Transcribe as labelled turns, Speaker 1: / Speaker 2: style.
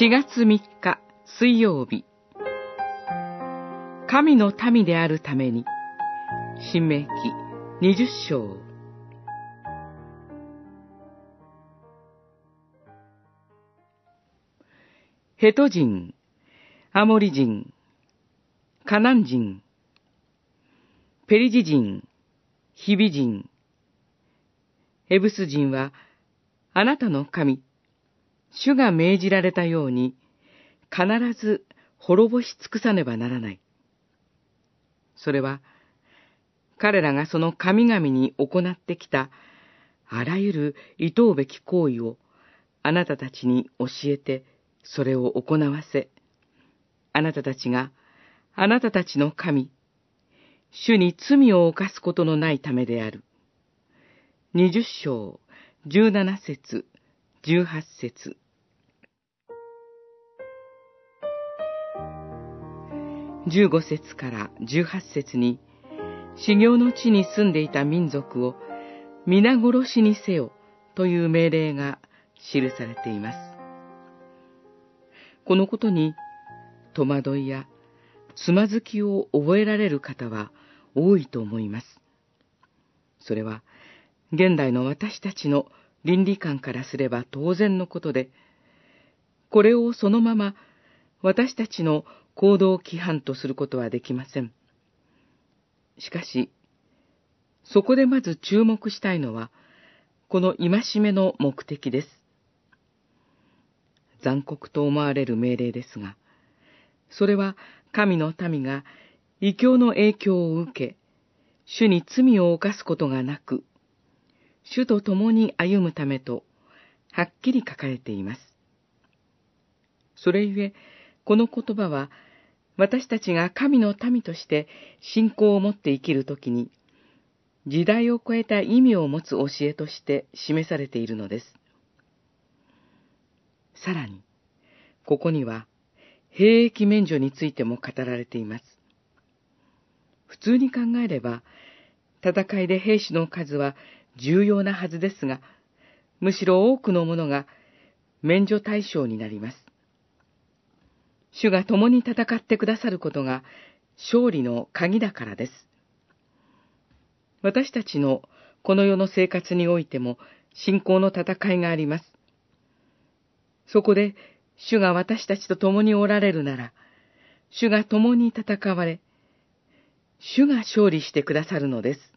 Speaker 1: 4月3日水曜日。神の民であるために新明記20章。ヘト人、アモリ人、カナン人、ペリジ人、ヒビ人、エブス人は、あなたの神、主が命じられたように、必ず滅ぼし尽くさねばならない。それは、彼らがその神々に行ってきた、あらゆる厭うべき行為を、あなたたちに教えて、それを行わせ、あなたたちが、あなたたちの神、主に罪を犯すことのないためである。二十章、十七節、十八節。十五節から十八節に、修行の地に住んでいた民族を皆殺しにせよという命令が記されています。このことに戸惑いやつまずきを覚えられる方は多いと思います。それは、現代の私たちの倫理観からすれば当然のことで、これをそのまま私たちの行動規範とすることはできません。しかし、そこでまず注目したいのは、この戒めの目的です。残酷と思われる命令ですが、それは神の民が異教の影響を受け、主に罪を犯すことがなく、主と共に歩むためと、はっきり書かれています。それゆえ、この言葉は、私たちが神の民として信仰を持って生きるときに、時代を超えた意味を持つ教えとして示されているのです。さらに、ここには、兵役免除についても語られています。普通に考えれば、戦いで兵士の数は重要なはずですが、むしろ多くの者が免除対象になります。主が共に戦ってくださることが勝利の鍵だからです。私たちのこの世の生活においても信仰の戦いがあります。そこで主が私たちと共におられるなら、主が共に戦われ、主が勝利してくださるのです。